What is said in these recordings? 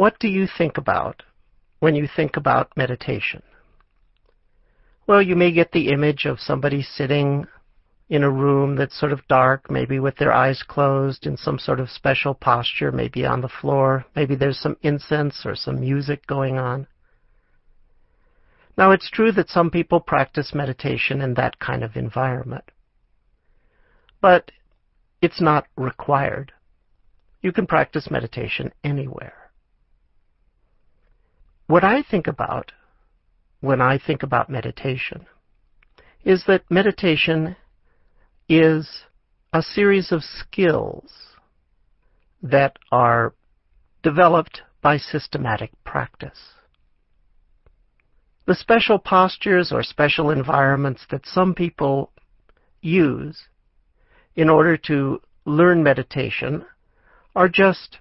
What do you think about when you think about meditation? Well, you may get the image of somebody sitting in a room that's sort of dark, maybe with their eyes closed in some sort of special posture, maybe on the floor. Maybe there's some incense or some music going on. Now, it's true that some people practice meditation in that kind of environment. But it's not required. You can practice meditation anywhere. What I think about when I think about meditation is that meditation is a series of skills that are developed by systematic practice. The special postures or special environments that some people use in order to learn meditation are just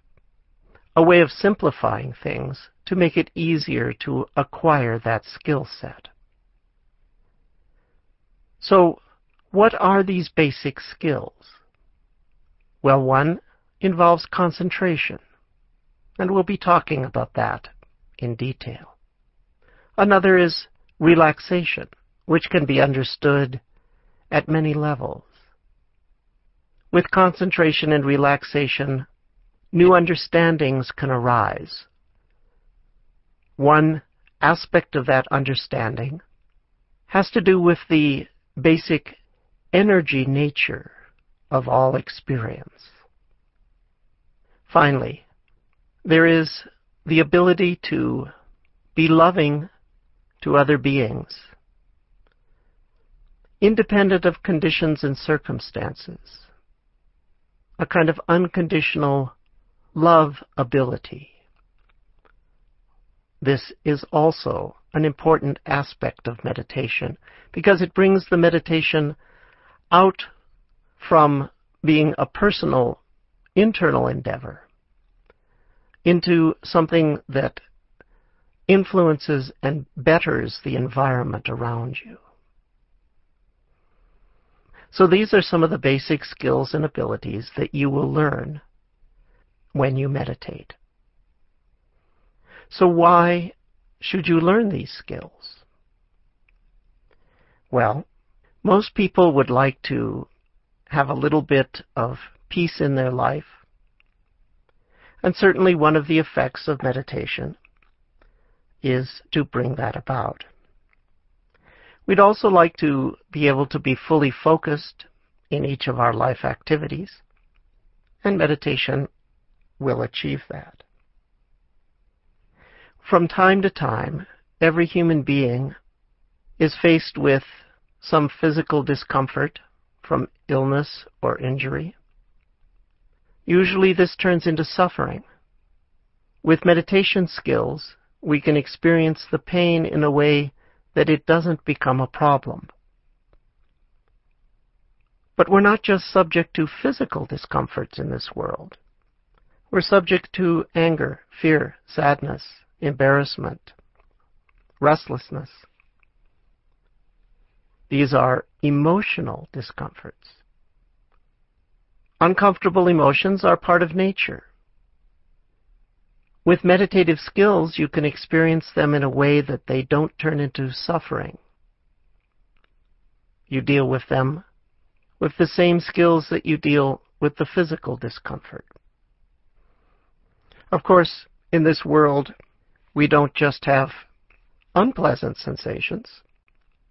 a way of simplifying things to make it easier to acquire that skill set. So, what are these basic skills? Well, one involves concentration, and we'll be talking about that in detail. Another is relaxation, which can be understood at many levels. With concentration and relaxation, new understandings can arise. One aspect of that understanding has to do with the basic energy nature of all experience. Finally, there is the ability to be loving to other beings, independent of conditions and circumstances a kind of unconditional love ability. This is also an important aspect of meditation because it brings the meditation out from being a personal, internal endeavor into something that influences and betters the environment around you. So these are some of the basic skills and abilities that you will learn when you meditate. So why should you learn these skills? Well, most people would like to have a little bit of peace in their life. And certainly one of the effects of meditation is to bring that about. We'd also like to be able to be fully focused in each of our life activities, and meditation will achieve that. From time to time, every human being is faced with some physical discomfort from illness or injury. Usually this turns into suffering. With meditation skills, we can experience the pain in a way that it doesn't become a problem. But we're not just subject to physical discomforts in this world. We're subject to anger, fear, sadness, embarrassment, restlessness. These are emotional discomforts. Uncomfortable emotions are part of nature. With meditative skills, you can experience them in a way that they don't turn into suffering. You deal with them with the same skills that you deal with the physical discomfort. Of course, in this world, we don't just have unpleasant sensations.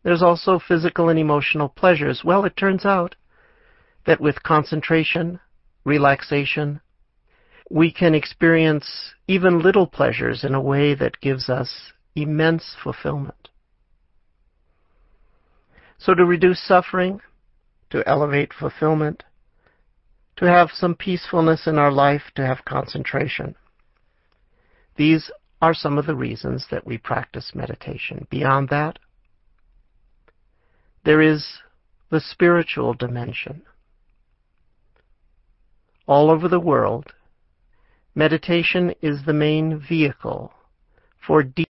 There's also physical and emotional pleasures. Well, it turns out that with concentration, relaxation, we can experience even little pleasures in a way that gives us immense fulfillment. So to reduce suffering, to elevate fulfillment, to have some peacefulness in our life, to have concentration. These are some of the reasons that we practice meditation. Beyond that, there is the spiritual dimension. All over the world, Meditation is the main vehicle for deep